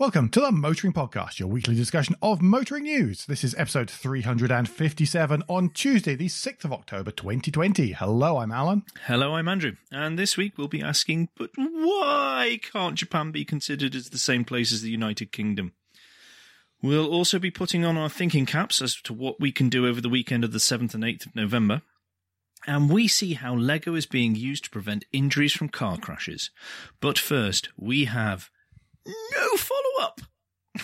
Welcome to the Motoring Podcast, your weekly discussion of motoring news. This is episode 357 on Tuesday, the 6th of October 2020. Hello, I'm Alan. Hello, I'm Andrew. And this week we'll be asking, but why can't Japan be considered as the same place as the United Kingdom? We'll also be putting on our thinking caps as to what we can do over the weekend of the 7th and 8th of November. And we see how Lego is being used to prevent injuries from car crashes. But first, we have no follow up.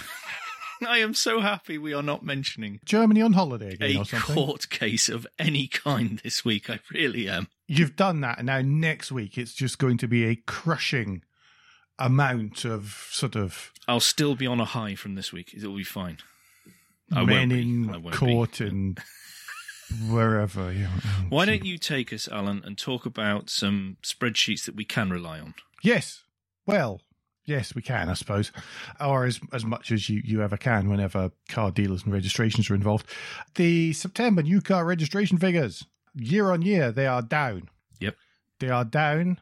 I am so happy we are not mentioning Germany on holiday again a or something. court case of any kind this week. I really am. You've done that, and now next week it's just going to be a crushing amount of sort of I'll still be on a high from this week. It'll be fine. I won't men in I won't be. and wherever. Why don't you take us, Alan, and talk about some spreadsheets that we can rely on? Yes. Well, yes, we can, I suppose, or as as much as you, you ever can whenever car dealers and registrations are involved. The September new car registration figures, year on year, they are down. Yep. They are down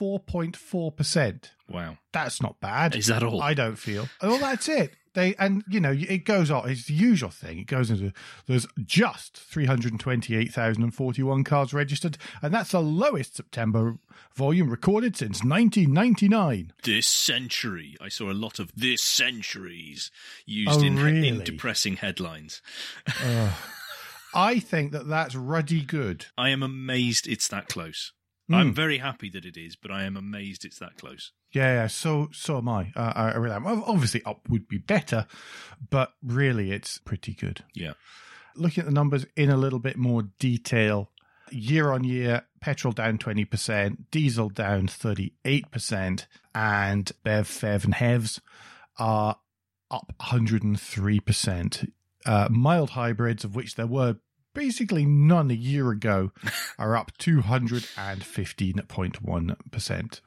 4.4%. Wow. That's not bad. Is that all? I don't feel. Oh, that's it. They and you know it goes on. It's the usual thing. It goes into there's just three hundred twenty-eight thousand and forty-one cars registered, and that's the lowest September volume recorded since nineteen ninety-nine. this century. I saw a lot of this centuries used Oh, in, in depressing headlines. I think that that's ruddy good. I am amazed it's that close. Hmm. I'm very happy that it is, but I am amazed it's that close. Yeah, yeah, so so am I. Uh, I really am. Obviously, up would be better, but really, it's pretty good. Yeah. Looking at the numbers in a little bit more detail, year on year, petrol down twenty percent, diesel down thirty eight percent, and Bev, Fev, and Hevs are up one hundred and three percent. Uh, mild hybrids, of which there were basically none a year ago, are up two hundred and fifteen point one percent.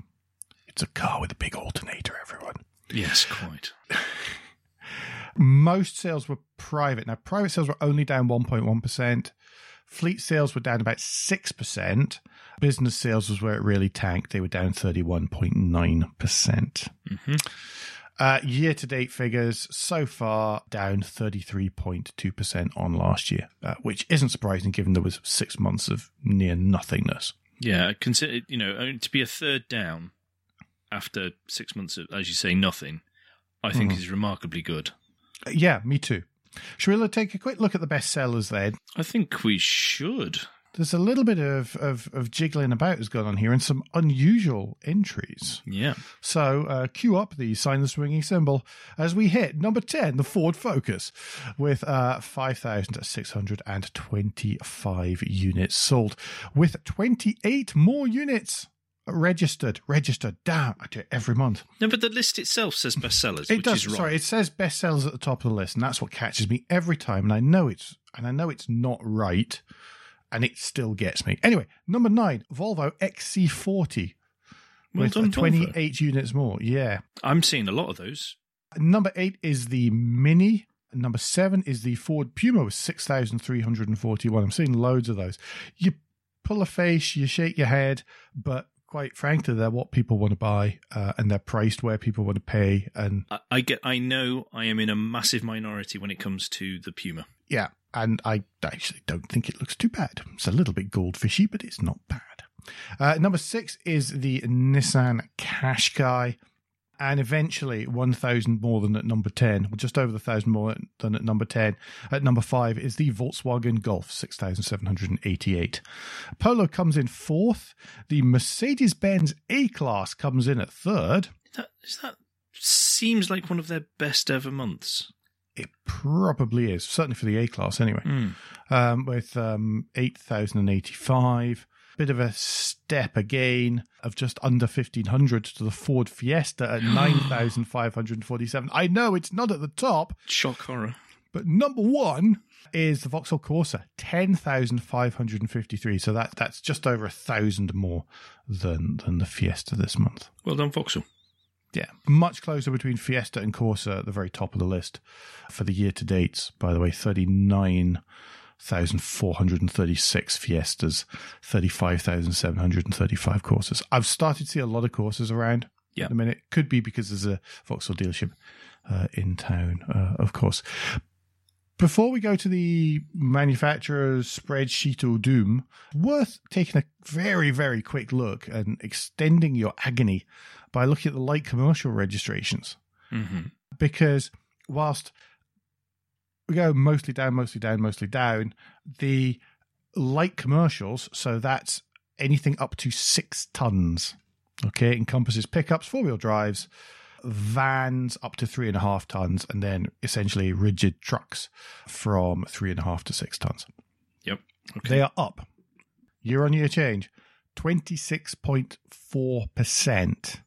It's a car with a big alternator, everyone. Yes, quite. Most sales were private. Now, private sales were only down 1.1%. Fleet sales were down about 6%. Business sales was where it really tanked. They were down 31.9%. hmm Uh, year to date figures so far down 33.2% on last year, uh, which isn't surprising given there was six months of near nothingness. Yeah, consider you know to be a third down after six months of, as you say, nothing. I think Mhm. is remarkably good. Uh, yeah, me too. Shall we take a quick look at the best sellers then? I think we should. There's a little bit of, of, of jiggling about has gone on here and some unusual entries. Yeah. So uh, cue up the sign the swinging symbol as we hit number 10, the Ford Focus, with uh, 5,625 units sold, with 28 more units registered. Registered. Damn, I do it every month. No, but the list itself says bestsellers, It which does. is wrong. Sorry, it says bestsellers at the top of the list, and that's what catches me every time. And I know it's and I know it's not right, and it still gets me. Anyway, number nine, Volvo XC40 Well with done, Volvo. 28 units more. Yeah. I'm seeing a lot of those. Number eight is the Mini. Number seven is the Ford Puma with 6,341. I'm seeing loads of those. You pull a face, you shake your head, but quite frankly, they're what people want to buy uh, and they're priced where people want to pay. And I, I get. I know I am in a massive minority when it comes to the Puma. yeah, and I actually don't think it looks too bad. It's a little bit goldfishy, but it's not bad. Uh, number six is the Nissan Qashqai. And eventually, 1,000 more than at number 10, or just over the 1,000 more than at number 10. At number 5 is the Volkswagen Golf, 6,788. Polo comes in fourth. The Mercedes Benz A Class comes in at third. That is that seems like one of their best ever months. It probably is, certainly for the A Class anyway. Hmm. um, with um, 8,085. Bit of a step again of just under 1,500 to the Ford Fiesta at 9,547. I know it's not at the top, Shock horror. but number one is the Vauxhall Corsa, 10,553. So that, that's just over a thousand more than, than the Fiesta this month. Well done, Vauxhall. Yeah, much closer between Fiesta and Corsa at the very top of the list for the year to date. By the way, 39,436 Fiestas, 35,735 Corsas. I've started to see a lot of Corsas around Yeah. at the minute. Could be because there's a Vauxhall dealership uh, in town, uh, of course. Before we go to the manufacturer's spreadsheet or doom, worth taking a very, very quick look and extending your agony by looking at the light commercial registrations. Mm-hmm. Because whilst we go mostly down, mostly down, mostly down, the light commercials, so that's anything up to six tons, okay, encompasses pickups, four wheel drives, vans up to three and a half tons, and then essentially rigid trucks from three and a half to six tons. Yep. Okay. They are up year on year change 26.4%.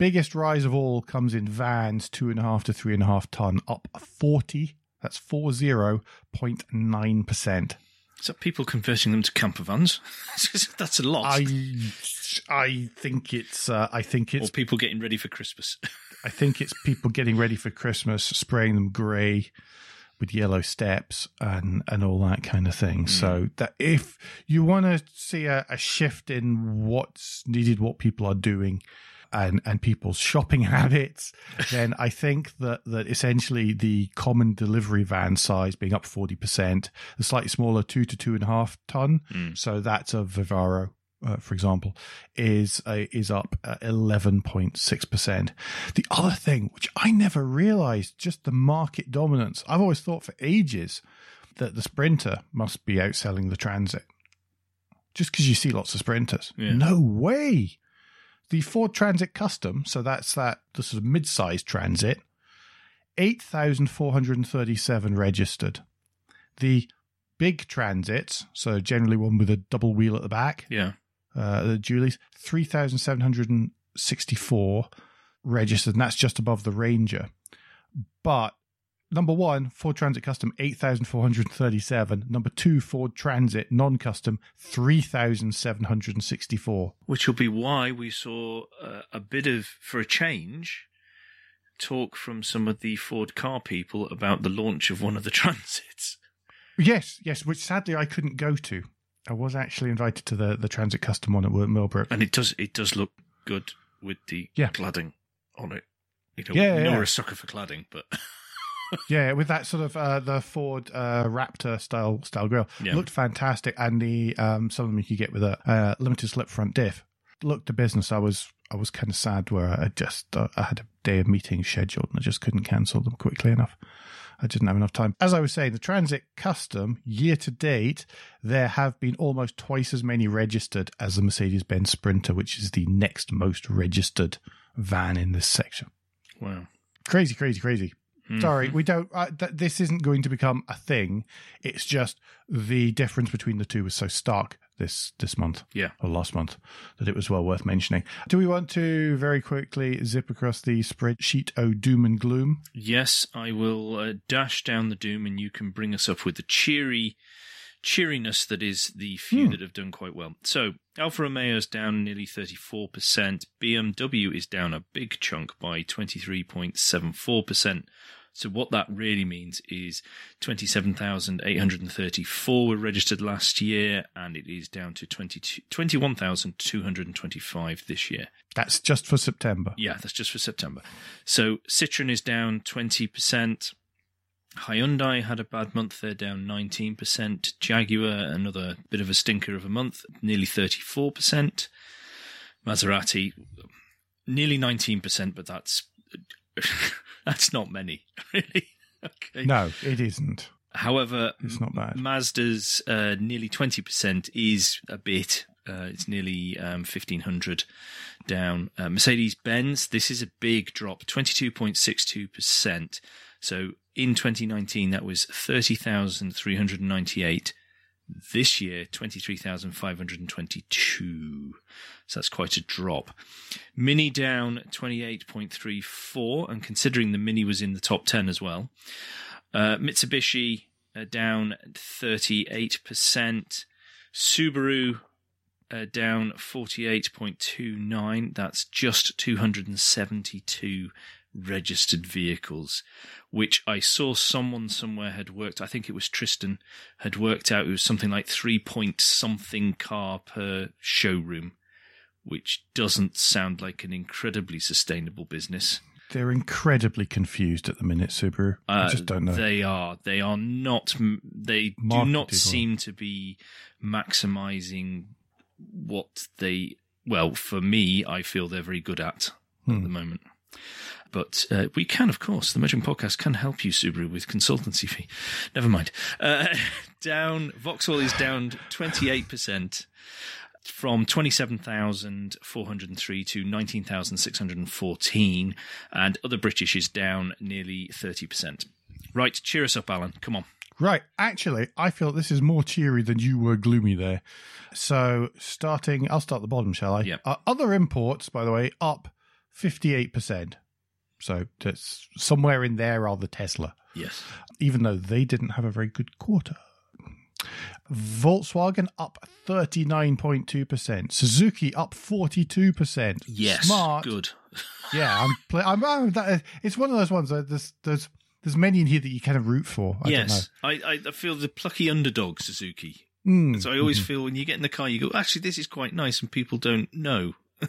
Biggest rise of all comes in vans, two and a half to three and a half ton, up 40. That's 40.9%. Is that people converting them to camper vans? That's a lot. I I think it's uh, I think it's. or people getting ready for Christmas. I think it's people getting ready for Christmas, spraying them grey with yellow steps and and all that kind of thing. So that if you want to see a, a shift in what's needed, what people are doing, and and people's shopping habits, then I think that that essentially the common delivery van size being up forty percent, the slightly smaller two to two and a half ton, Mm. so that's a Vivaro. Uh, for example, is uh, is up eleven point six percent. The other thing, which I never realized, just the market dominance. I've always thought for ages that the Sprinter must be outselling the Transit, just because you see lots of Sprinters. Yeah. No way. The Ford Transit Custom, so that's that the sort of mid-sized Transit, eight thousand four hundred and thirty-seven registered. The big Transits, so generally one with a double wheel at the back, yeah. uh, the Julie's, 3,764 registered, and that's just above the Ranger. But number one, Ford Transit Custom, 8,437. Number two, Ford Transit Non Custom, 3,764. Which will be why we saw uh, a bit of, for a change, talk from some of the Ford car people about the launch of one of the transits. Yes, yes, which sadly I couldn't go to. I was actually invited to the, the Transit Custom one at Millbrook. And it does it does look good with the Yeah. cladding on it. You know, Yeah, yeah, yeah. a sucker for cladding, but Yeah, with that sort of uh, the Ford uh, Raptor style style grill, Yeah. looked fantastic, and the um, some of them you could get with a uh, limited slip front diff looked a business. I was I was kind of sad where I just uh, I had a day of meetings scheduled and I just couldn't cancel them quickly enough. I didn't have enough time. As I was saying, the Transit Custom year to date, there have been almost twice as many registered as the Mercedes Benz Sprinter, which is the next most registered van in this section. wow. Crazy, crazy, crazy. Sorry, mm-hmm. we don't. Uh, th- this isn't going to become a thing. It's just the difference between the two was so stark this this month, yeah, or last month, that it was well worth mentioning. Do we want to very quickly zip across the spreadsheet? Oh, doom and gloom. Yes, I will uh, dash down the doom, and you can bring us up with the cheery cheeriness that is the few hmm. that have done quite well. So Alfa Romeo is down nearly 34%. BMW is down a big chunk by 23.74%. So what that really means is 27,834 were registered last year, and it is down to 22 21,225 this year. That's just for September. Yeah, that's just for September. So Citroen is down 20%. Hyundai had a bad month. They're down 19%. Jaguar, another bit of a stinker of a month, nearly 34%. Maserati, nearly 19%, but that's that's not many, really. Okay. No, it isn't. However, It's not bad. Mazda's uh, nearly 20% is a bit. Uh, it's nearly um, 1,500 down. Uh, Mercedes Benz, this is a big drop, 22.62%. So in 2019, that was 30,398. This year, 23,522. So that's quite a drop. Mini down 28.34, and considering the Mini was in the top 10 as well. Uh, Mitsubishi uh, down 38%. Subaru uh, down 48.29. That's just 272 registered vehicles, which I saw someone somewhere had worked. I think it was Tristan had worked out it was something like three point something car per showroom, which doesn't sound like an incredibly sustainable business. They're incredibly confused at the minute, Subaru. I Uh, just don't know. They are. They are not. They do Marketed not or- seem to be maximizing what they. Well, for me, I feel they're very good at at Hmm. the moment. But uh, we can, of course, the Motoring Podcast can help you, Subaru, with consultancy fee. Never mind. Uh, down, Vauxhall is down 28% from 27,403 to 19,614, and other British is down nearly 30%. Right, cheer us up, Alan. Come on. Right. Actually, I feel this is more cheery than you were gloomy there. So, starting, I'll start at the bottom, shall I? Yep. Uh, other imports, by the way, up 58%. So, that's somewhere in there are the Tesla, Yes. even though they didn't have a very good quarter. Volkswagen up 39.2%. Suzuki up 42%. Yes. Smart. Good. Yeah, I'm, play- I'm, I'm that, it's one of those ones that there's, there's, there's many in here that you kind of root for. I yes. I, I, I feel the plucky underdog, Suzuki. Mm, So I always mhm. feel when you get in the car, you go, actually, this is quite nice, and people don't know.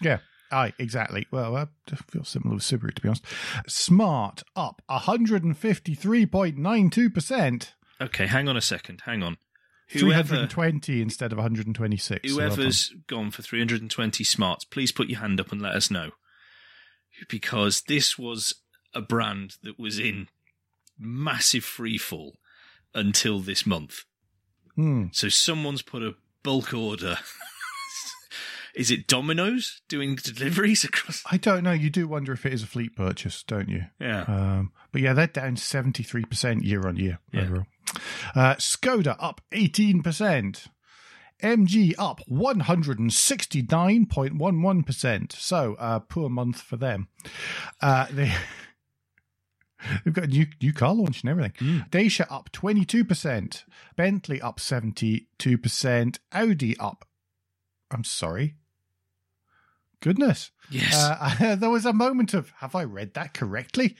Yeah, aye, exactly. Well, I feel similar with Subaru, to be honest. Smart up 153.92%. Okay, hang on a second. Hang on. Whoever, 320 instead of 126. so well done. whoever's gone for 320 smarts, please put your hand up and let us know. Because this was a brand that was in massive freefall until this month. Hmm. So someone's put a bulk order. Is it Domino's doing deliveries across? I don't know. You do wonder if it is a fleet purchase, don't you? Yeah. Um, but yeah, they're down 73% year on year Yeah. overall. Uh, Skoda up 18%. MG up 169.11%. So, uh, poor month for them. Uh, they, they've got a new, new car launch and everything. Mm. Dacia up 22%. Bentley up 72%. Audi up, I'm sorry. Goodness. Yes. Uh, there was a moment of, have I read that correctly?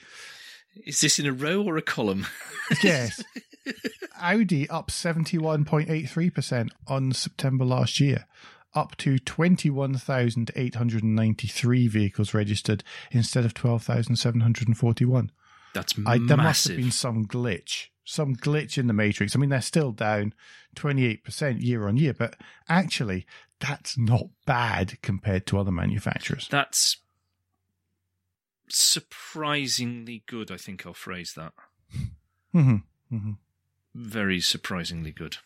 Is this in a row or a column? Yes. Audi up 71.83% on September last year, up to 21,893 vehicles registered instead of 12,741. That's I, there must have been some glitch, some glitch in the matrix. I mean, they're still down 28% year on year, but actually, that's not bad compared to other manufacturers. That's surprisingly good. I think I'll phrase that. hmm hmm Very surprisingly good.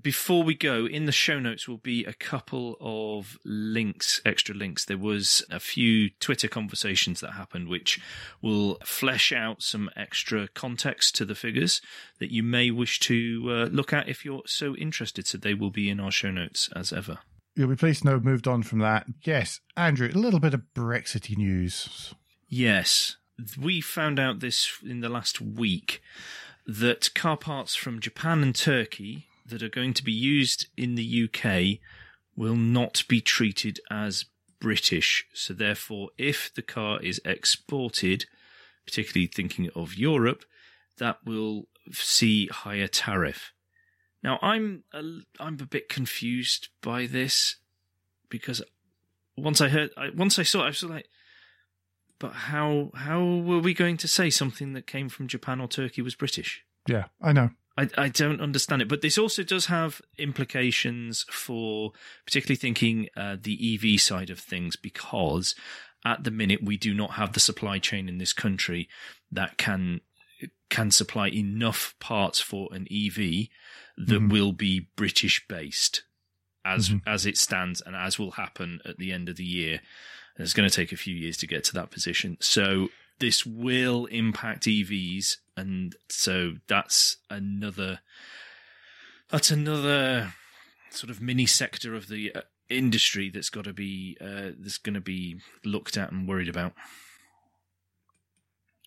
Before we go, in the show notes will be a couple of links, extra links. There was a few Twitter conversations that happened, which will flesh out some extra context to the figures that you may wish to uh, look at if you're so interested. So they will be in our show notes as ever. You'll be pleased to know we've moved on from that. Yes, Andrew, a little bit of Brexity news. Yes, we found out this in the last week that car parts from Japan and Turkey that are going to be used in the UK will not be treated as British. So, therefore, if the car is exported, particularly thinking of Europe, that will see higher tariff. Now, I'm a, I'm a bit confused by this because once I heard, I, once I saw, it, I was like, but how how were we going to say something that came from Japan or Turkey was British? Yeah, I know. I, I don't understand it. But this also does have implications for particularly thinking uh, the EV side of things because at the minute we do not have the supply chain in this country that can can supply enough parts for an EV that Mhm. will be British based as Mhm. as it stands and as will happen at the end of the year. And It's going to take a few years to get to that position. So this will impact EVs, and so that's another that's another sort of mini sector of the uh, industry that's got to be uh, that's going to be looked at and worried about.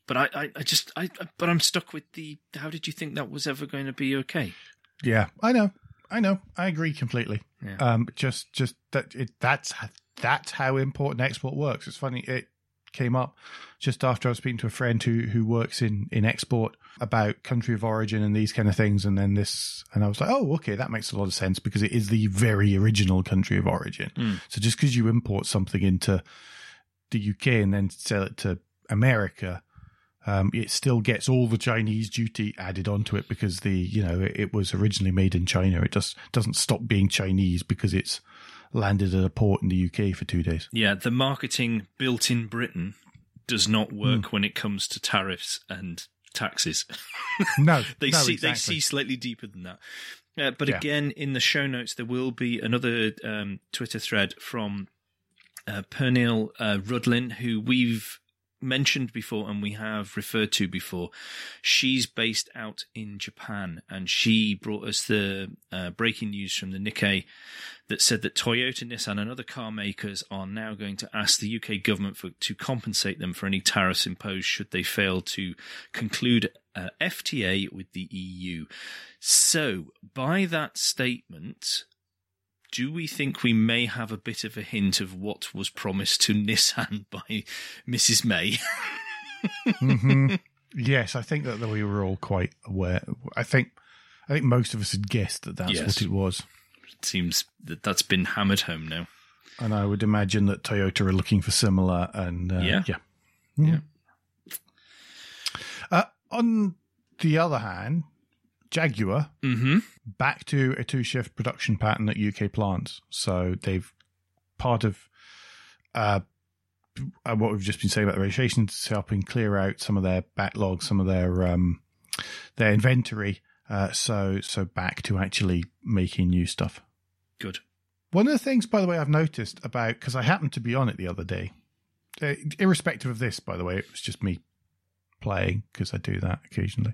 But I, I, I just, I, but I'm stuck with the. How did you think that was ever going to be okay? Yeah, I know. I know. I agree completely. Yeah. Um, just, just that it, that's that's how import and export works. It's funny. It came up just after I was speaking to a friend who who works in in export about country of origin and these kind of things, and then this, and I was like, oh, okay, that makes a lot of sense because it is the very original country of origin. Mm. So just because you import something into the UK and then sell it to America, um, it still gets all the Chinese duty added onto it because the you know it, it was originally made in China. It just doesn't stop being Chinese because it's landed at a port in the UK for two days. Yeah, the marketing built in Britain does not work mm. when it comes to tariffs and taxes. No, they no, see exactly. they see slightly deeper than that. Uh, but Yeah. again, in the show notes, there will be another um, Twitter thread from uh, Pernille uh, Rudlin, who we've mentioned before and we have referred to before. She's based out in Japan, and she brought us the uh, breaking news from the Nikkei that said that Toyota, Nissan, and other car makers are now going to ask the UK government for, to compensate them for any tariffs imposed should they fail to conclude uh, FTA with the EU. So, by that statement, do we think we may have a bit of a hint of what was promised to Nissan by Mrs. May? hmm Yes, I think that we were all quite aware. I think, I think most of us had guessed that that's Yes. what it was, seems that that's been hammered home now. and I would imagine that Toyota are looking for similar. And uh, Yeah. yeah, Yeah. Uh, on the other hand, Jaguar Mm-hmm. back to a two-shift production pattern at UK plants. So they've part of uh, uh, what we've just been saying about the registrations is helping clear out some of their backlog, some of their um, their inventory. Uh, so so back to actually making new stuff. Good. One of the things, by the way, I've noticed about because I happened to be on it the other day, uh, irrespective of this, by the way, it was just me playing because I do that occasionally,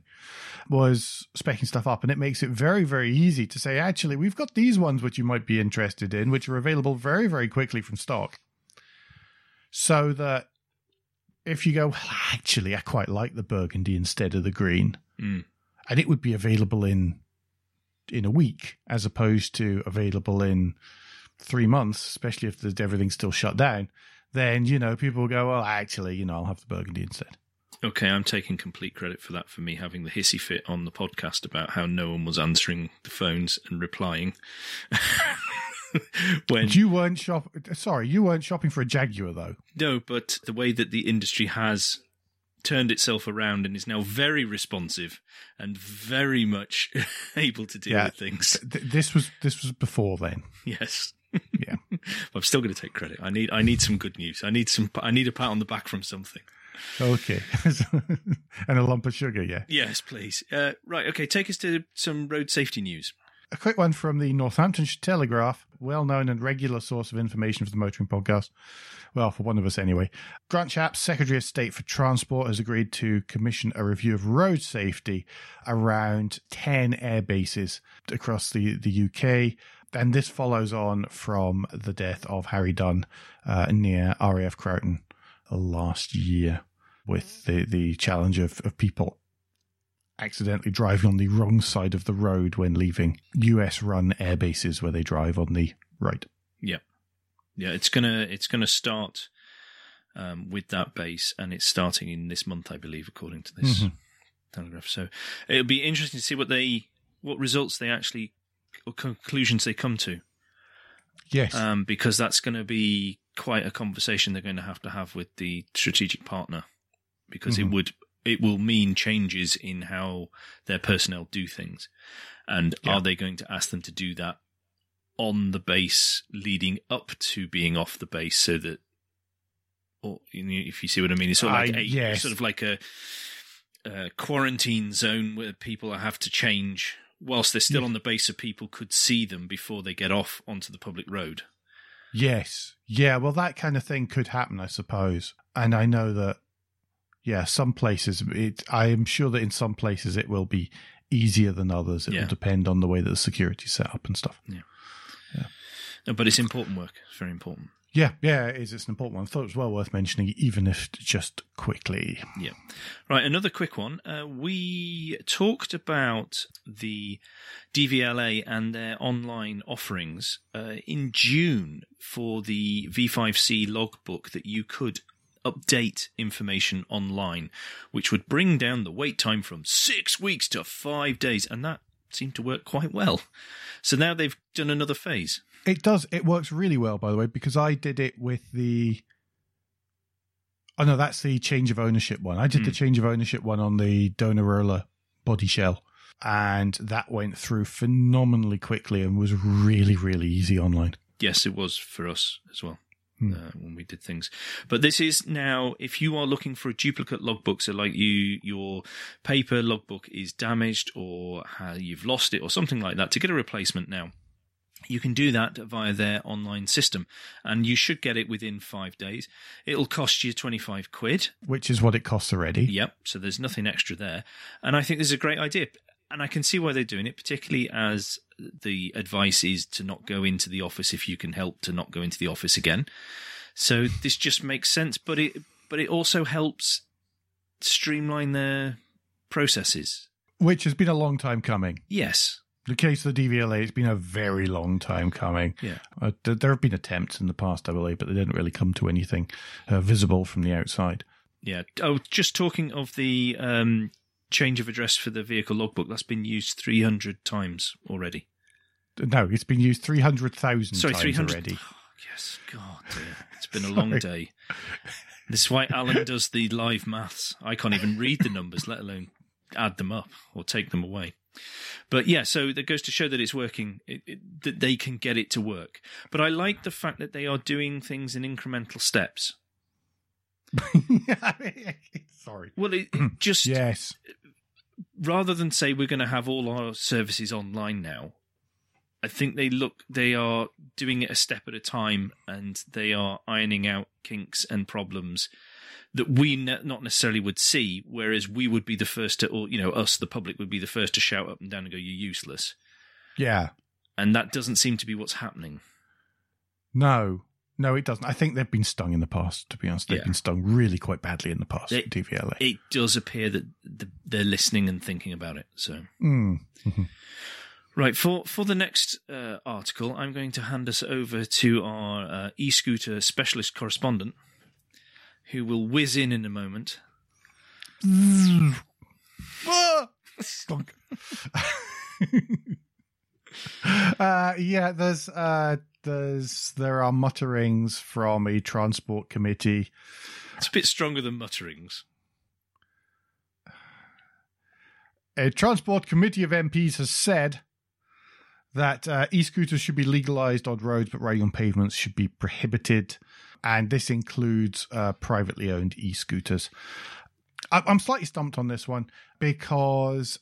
was specking stuff up, and it makes it very, very easy to say, actually, we've got these ones which you might be interested in, which are available very, very quickly from stock, so that if you go, well, actually, I quite like the burgundy instead of the green, Mm. and it would be available in in a week as opposed to available in three months, especially if there's everything's still shut down, then you know people will go, well, actually, you know, I'll have the burgundy instead. Okay, I'm taking complete credit for that for me having the hissy fit on the podcast about how no one was answering the phones and replying. when You weren't shop. Sorry, you weren't shopping for a Jaguar though. No, but the way that the industry has turned itself around and is now very responsive and very much able to deal Yeah. with things. Th- this was this was before then. Yes. Yeah. I'm still going to take credit. I need I need some good news. I need some I need a pat on the back from something. Okay, and a lump of sugar. Yeah. Yes, please. Uh, right, okay, take us to some road safety news. A quick one from the Northamptonshire Telegraph, well known and regular source of information for the Motoring Podcast. Well, for one of us anyway. Grant Shapps, Secretary of State for Transport, has agreed to commission a review of road safety around 10 air bases across the, the UK. And this follows on from the death of Harry Dunn uh, near RAF Croughton last year with the, the challenge of, of people accidentally driving on the wrong side of the road when leaving US run air bases where they drive on the right. Yeah, yeah, it's gonna it's gonna start um, with that base, and it's starting in this month, I believe, according to this Mhm. telegraph. So it'll be interesting to see what they what results they actually or conclusions they come to, Yes. um, because that's going to be quite a conversation they're going to have to have with the strategic partner, because Mhm. it would it will mean changes in how their personnel do things, and Yeah. are they going to ask them to do that on the base leading up to being off the base so that or you know, if you see what I mean it's sort of like I- a yes. sort of like a, a quarantine zone where people have to change whilst they're still Yeah. on the base so people could see them before they get off onto the public road. yes. Yeah, well, that kind of thing could happen, I suppose. And I know that, yeah, some places, it, I am sure that in some places it will be easier than others. It Yeah. will depend on the way that the security's set up and stuff. No, But it's important work. It's very important. Yeah, yeah, it is. It's an important one. I thought it was well worth mentioning, even if just quickly. Yeah. Right, another quick one. Uh, we talked about the DVLA and their online offerings uh, in June for the V5C logbook that you could update information online, which would bring down the wait time from six weeks to five days, and that seemed to work quite well. So now they've done another phase. It does. It works really well, by the way, because I did it with the Oh no, that's the change of ownership one. I did the Hmm. change of ownership one on the Donarola body shell, and that went through phenomenally quickly and was really, really easy online. Yes, it was for us as well. Hmm. Uh, when we did things, but this is now. If you are looking for a duplicate logbook, so like you, your paper logbook is damaged or you've lost it or something like that, to get a replacement now, you can do that via their online system, and you should get it within five days. It'll cost you twenty five quid. Which is what it costs already. Yep. So there's nothing extra there. And I think this is a great idea. And I can see why they're doing it, particularly as the advice is to not go into the office if you can help to not go into the office again. So this just makes sense, but it but it also helps streamline their processes. Which has been a long time coming. Yes. The case of the DVLA, it's been a very long time coming. Yeah. Uh, th- there have been attempts in the past, I believe, but they didn't really come to anything uh, visible from the outside. Yeah. Oh, just talking of the um, change of address for the vehicle logbook, that's been used 300 times already. No, it's been used 300,000 Sorry, times 300. already. Oh, yes, God, dear. It's been a long day. This is why Alan does the live maths. I can't even read the numbers, let alone add them up or take them away. But yeah, so that goes to show that it's working, it, it, that they can get it to work. But I like the fact that they are doing things in incremental steps. Sorry. Well, it, it just Yes. Rather than say we're going to have all our services online now, I think they look they are doing it a step at a time, and they are ironing out kinks and problems that we ne- not necessarily would see. Whereas we would be the first to, or you know, us the public would be the first to shout up and down and go, "You're useless," Yeah. and that doesn't seem to be what's happening. No. No, it doesn't. I think they've been stung in the past, to be honest. They've Yeah. been stung really quite badly in the past, They- DVLA. It does appear that the, they're listening and thinking about it. So. Mm. Right for for the next uh, article, I'm going to hand us over to our uh, e-scooter specialist correspondent, who will whiz in in a moment. Stunk. uh, yeah, there's uh, there's there are mutterings from a transport committee. It's a bit stronger than mutterings. A transport committee of MPs has said that uh, e-scooters should be legalized on roads, but riding on pavements should be prohibited, and this includes uh, privately owned e-scooters. I- I'm slightly stumped on this one because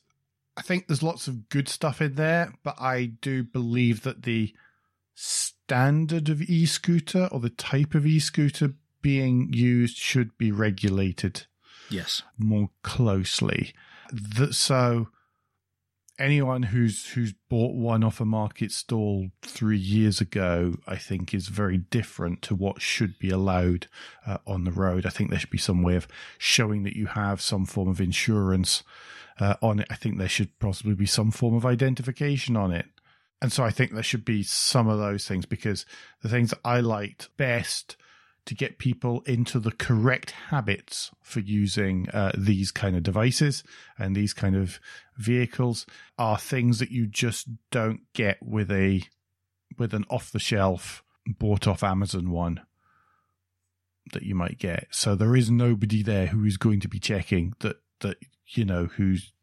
I think there's lots of good stuff in there, but I do believe that the standard of e-scooter or the type of e-scooter being used should be regulated Yes. more closely. That so anyone who's who's bought one off a market stall three years ago, I think, is very different to what should be allowed uh, on the road. I think there should be some way of showing that you have some form of insurance uh, on it. I think there should possibly be some form of identification on it. And so I think there should be some of those things because the things I liked best to get people into the correct habits for using uh, these kind of devices and these kind of vehicles are things that you just don't get with a with an off the shelf bought off Amazon one that you might get. So there is nobody there who is going to be checking that that you know who's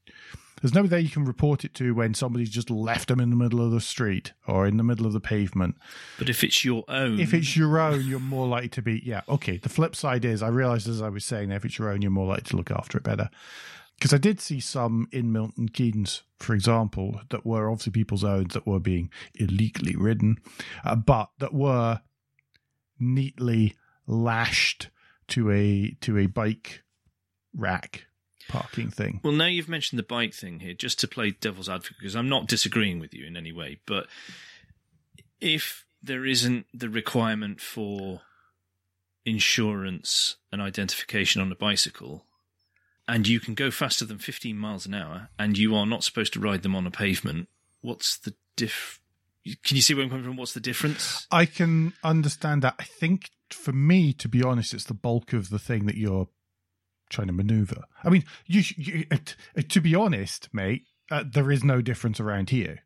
there's nobody there you can report it to when somebody's just left them in the middle of the street or in the middle of the pavement. But if it's your own, If it's your own, you're more likely to be. Yeah, okay. The flip side is, I realized as I was saying, if it's your own, you're more likely to look after it better. Because I did see some in Milton Keynes, for example, that were obviously people's own that were being illegally ridden, uh, but that were neatly lashed to a to a bike rack parking thing. Well, now you've mentioned the bike thing here, just to play devil's advocate, because I'm not disagreeing with you in any way, but if there isn't the requirement for insurance and identification on a bicycle, and you can go faster than 15 miles an hour, and you are not supposed to ride them on a pavement, what's the diff? Can you see where I'm coming from? What's the difference? I can understand that. I think for me, to be honest, it's the bulk of the thing that you're trying to maneuver. I mean, you, you uh, uh, to be honest, mate, uh, there is no difference around here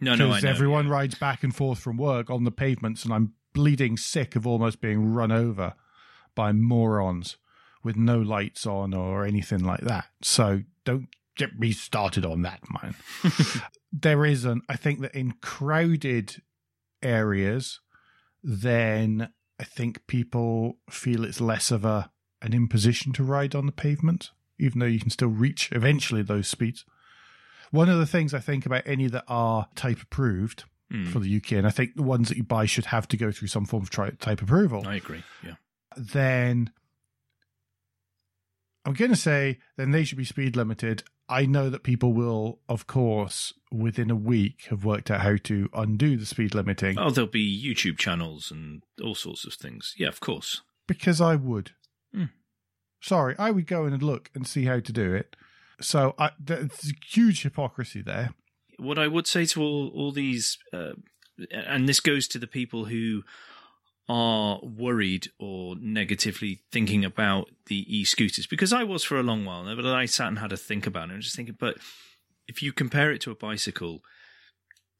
No, no, because everyone rides back and forth from work on the pavements, and I'm bleeding sick of almost being run over by morons with no lights on or anything like that. So don't get me started on that, man. there isn't. I think that in crowded areas, then I think people feel it's less of a an imposition to ride on the pavement, even though you can still reach eventually those speeds. One of the things I think about any that are type approved Hmm. for the UK, and I think the ones that you buy should have to go through some form of tri- type approval. I agree. Yeah. Then I'm going to say then they should be speed limited. I know that people will, of course, within a week have worked out how to undo the speed limiting Oh, there'll be YouTube channels and all sorts of things. Yeah, of course. because I would. Hmm. Sorry, I would go in and look and see how to do it. So I, there's a huge hypocrisy there. What I would say to all all these, uh, and this goes to the people who are worried or negatively thinking about the e-scooters, because I was for a long while, but I sat and had a think about it. and just thinking, but if you compare it to a bicycle,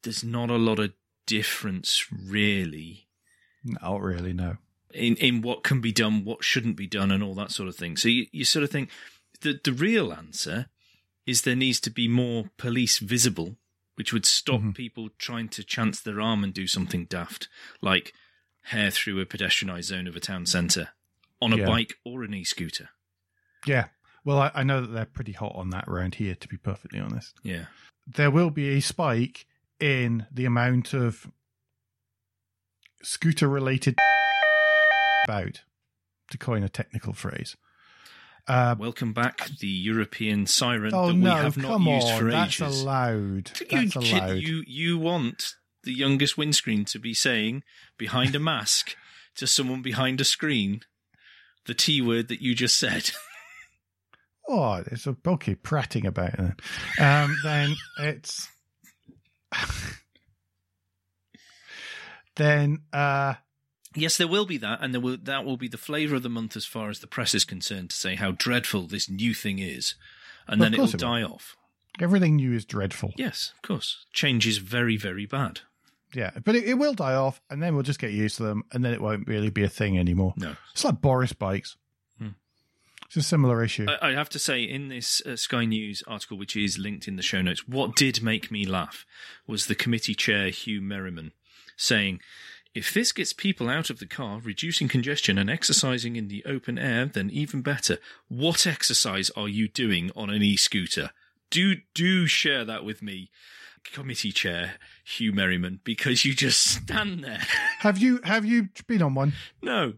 there's not a lot of difference really Not really, no. In in what can be done, what shouldn't be done, and all that sort of thing. So you, you sort of think the the real answer is there needs to be more police visible, which would stop Mhm. people trying to chance their arm and do something daft, like hair through a pedestrianised zone of a town centre on a Yeah. bike or an e-scooter. Yeah. Well, I, I know that they're pretty hot on that around here, to be perfectly honest. Yeah, there will be a spike in the amount of scooter related about to coin a technical phrase. Uh, welcome back, the European siren oh that no, we have not used on, for that's ages. allowed. You, That's kid- allowed. you you want the youngest windscreen to be saying behind a mask to someone behind a screen the T word that you just said. Oh, it's a okay prating about it. Then, um, then it's then uh, yes, there will be that, and there will that will be the flavour of the month as far as the press is concerned to say how dreadful this new thing is, and Well, then it will it die off. everything new is dreadful. Yes, of course, change is very very bad. Yeah, but it, it will die off, and then we'll just get used to them, and then it won't really be a thing anymore. No. It's like Boris bikes. Hmm. It's a similar issue. I, I have to say, in this uh, Sky News article, which is linked in the show notes, what did make me laugh was the committee chair, Huw Merriman, saying, If this gets people out of the car, reducing congestion and exercising in the open air, then even better. What exercise are you doing on an e scooter? Do, do share that with me, committee chair, Huw Merriman, because you just stand there. have you have you been on one? no.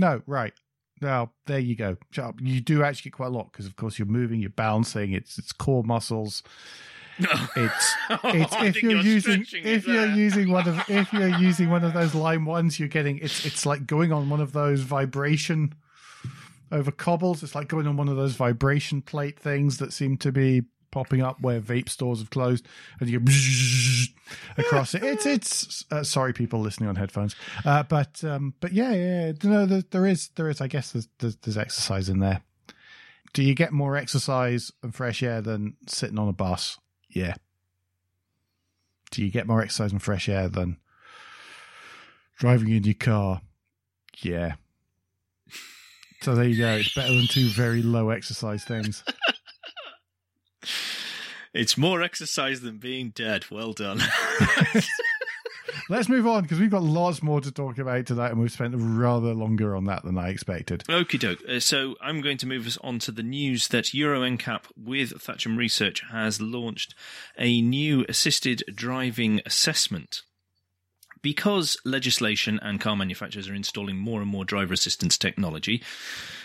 No, right. Now there you go. Shut up. You do actually get quite a lot because, of course, you're moving, you're balancing. It's it's core muscles. It's it's I if you're, using if you're there. using one of if you're using one of those line ones, you're getting it's it's like going on one of those vibration over cobbles. It's like going on one of those vibration plate things that seem to be popping up where vape stores have closed, and you go across it. It's it's uh, sorry, people listening on headphones, uh, but um, but yeah, yeah, yeah. no, there, there is there is. I guess there's, there's there's exercise in there. Do you get more exercise and fresh air than sitting on a bus? Yeah. Do you get more exercise and fresh air than driving in your car? Yeah. So there you go. It's better than two very low exercise things. It's more exercise than being dead. Well done. Let's move on because we've got lots more to talk about tonight, and we've spent rather longer on that than I expected. Okie doke. Uh, so I'm going to move us on to the news that Euro NCAP with Thatcham Research has launched a new assisted driving assessment. Because legislation and car manufacturers are installing more and more driver assistance technology,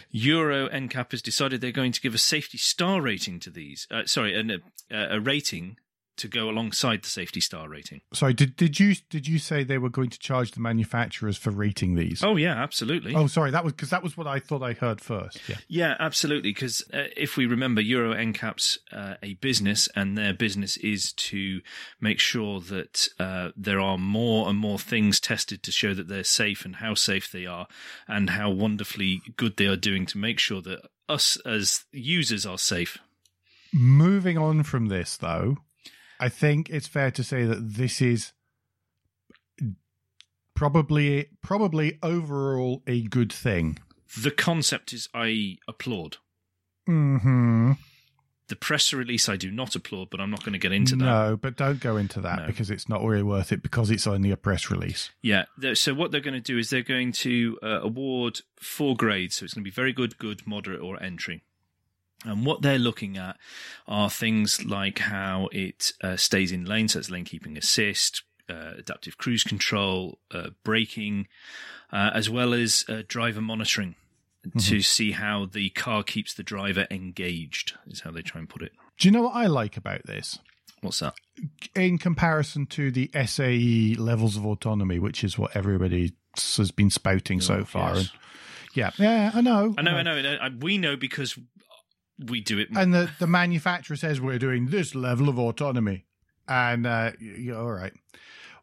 Euro NCAP has decided they're going to give a safety star rating to these. Uh, sorry, an, uh, a rating to go alongside the safety star rating. Sorry, did did you did you say they were going to charge the manufacturers for rating these? Oh yeah, absolutely. Oh, sorry, that was because that was what I thought I heard first. Yeah. Yeah, absolutely. Because uh, if we remember, Euro NCAP's uh, a business, and their business is to make sure that uh, there are more and more things tested to show that they're safe and how safe they are, and how wonderfully good they are doing to make sure that us as users are safe. Moving on from this, though, I think it's fair to say that this is probably probably overall a good thing. The concept is I applaud. hmm The press release I do not applaud, but I'm not going to get into that. No, but don't go into that No. because it's not really worth it because it's only a press release. Yeah. So what they're going to do is they're going to uh, award four grades. So it's going to be very good, good, moderate, or entry. And what they're looking at are things like how it uh, stays in lane, so it's lane keeping assist, uh, adaptive cruise control, uh, braking, uh, as well as uh, driver monitoring to see how the car keeps the driver engaged, is how they try and put it. Do you know what I like about this? What's that? In comparison to the SAE levels of autonomy, which is what everybody has been spouting so Oh, far. yes. And yeah, yeah, I know. I know, I know. I- We know because we do it. And the, the manufacturer says we're doing this level of autonomy. And uh, you're all right.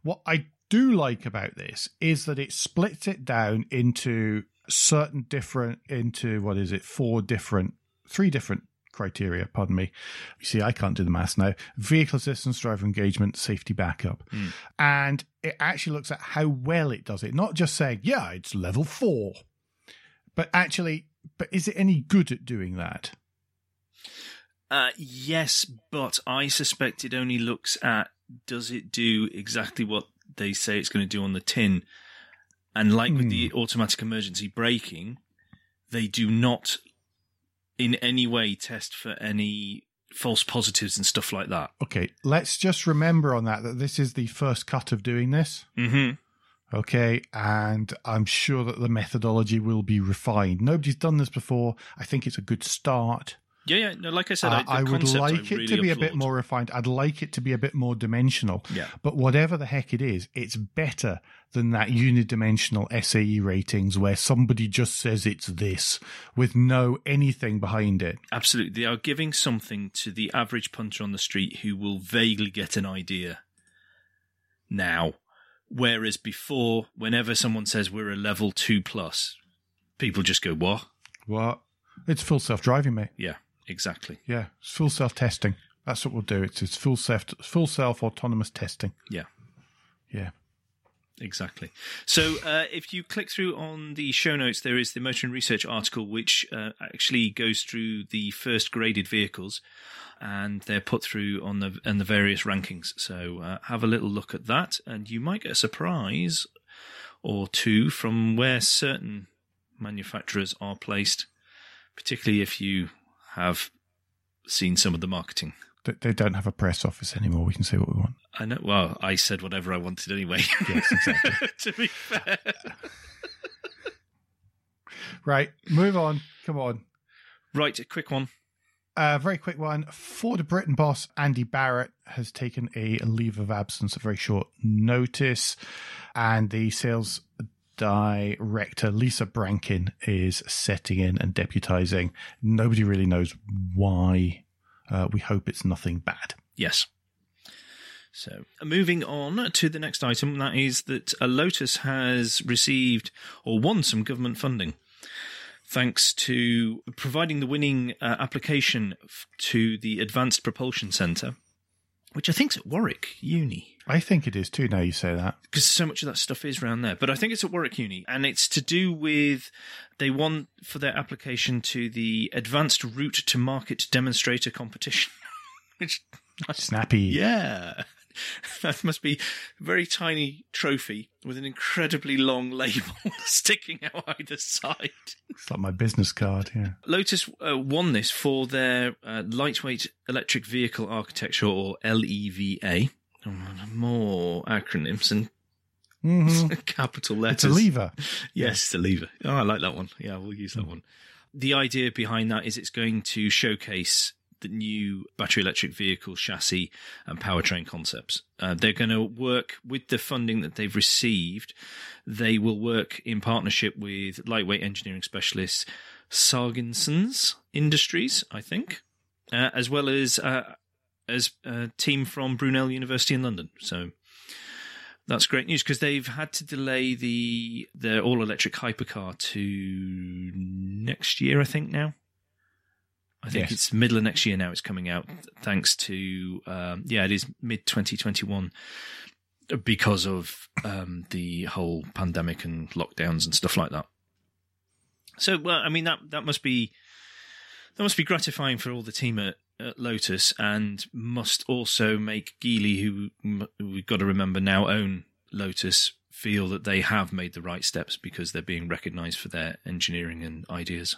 What I do like about this is that it splits it down into certain different, into what is it, four different, three different criteria, pardon me. You see, I can't do the maths now. Vehicle assistance, driver engagement, safety backup. Hmm. And it actually looks at how well it does it, not just saying, yeah, it's level four, but actually, but is it any good at doing that? Uh, yes, but I suspect it only looks at does it do exactly what they say it's going to do on the tin. And like with the automatic emergency braking, they do not in any way test for any false positives and stuff like that. Okay, let's just remember on that that this is the first cut of doing this. Mm-hmm. Okay, and I'm sure that the methodology will be refined. Nobody's done this before. I think it's a good start. Yeah, yeah. No, like I said, Uh, I, I would concept I like it to be a bit more refined. I'd like it to be a bit more dimensional. Yeah. But whatever the heck it is, it's better than that unidimensional SAE ratings where somebody just says it's this with no anything behind it. Absolutely. They are giving something to the average punter on the street who will vaguely get an idea now. Whereas before, whenever someone says we're a level two plus, people just go, What? What? It's full self driving, mate. Yeah, exactly. Yeah, it's full self testing. That's what we'll do. It's, it's full self full self autonomous testing. Yeah. Yeah. Exactly. So, uh, if you click through on the show notes, there is the Motor and Research article, which uh, actually goes through the first graded vehicles, and they're put through on the and the various rankings. So, uh, have a little look at that, and you might get a surprise or two from where certain manufacturers are placed, particularly if you have seen some of the marketing. They, they don't have a press office anymore. We can say what we want. I know. Well, I said whatever I wanted anyway. Yes, exactly. to be fair. right, move on. Come on. Right, a quick one. Uh, very quick one. Ford Britain boss Andy Barratt has taken a leave of absence at very short notice, and the sales director Lisa Brankin is setting in and deputizing. Nobody really knows why. Uh, we hope it's nothing bad. Yes. So, moving on to the next item, that is that uh, Lotus has received or won some government funding thanks to providing the winning uh, application to the Advanced Propulsion Centre, which I think's at Warwick Uni. I think it is too. Now you say that. because so much of that stuff is around there. But I think it's at Warwick Uni, and it's to do with they won for their application to the Advanced Route to Market Demonstrator Competition, which Snappy. yeah. That must be a very tiny trophy with an incredibly long label sticking out either side. It's like my business card. Yeah. Lotus uh, won this for their uh, lightweight electric vehicle architecture, or LEVA. Oh, more acronyms and hmm capital letters. It's a lever. Yes, it's a lever. Oh, I like that one. Yeah, we'll use that one. The idea behind that is it's going to showcase the new battery electric vehicle chassis and powertrain concepts. Uh, they're going to work with the funding that they've received. They will work in partnership with lightweight engineering specialists Sarginsons Industries, I think, uh, as well as uh, as a team from Brunel University in London. So that's great news because they've had to delay the their all electric hypercar to next year, I think. Now, I think Yes. it's middle of next year. Now it's coming out thanks to um, yeah, it is mid twenty twenty one because of um, the whole pandemic and lockdowns and stuff like that. So, well, I mean that that must be that must be gratifying for all the team at, at Lotus, and must also make Geely, who we've got to remember now own Lotus, feel that they have made the right steps because they're being recognised for their engineering and ideas.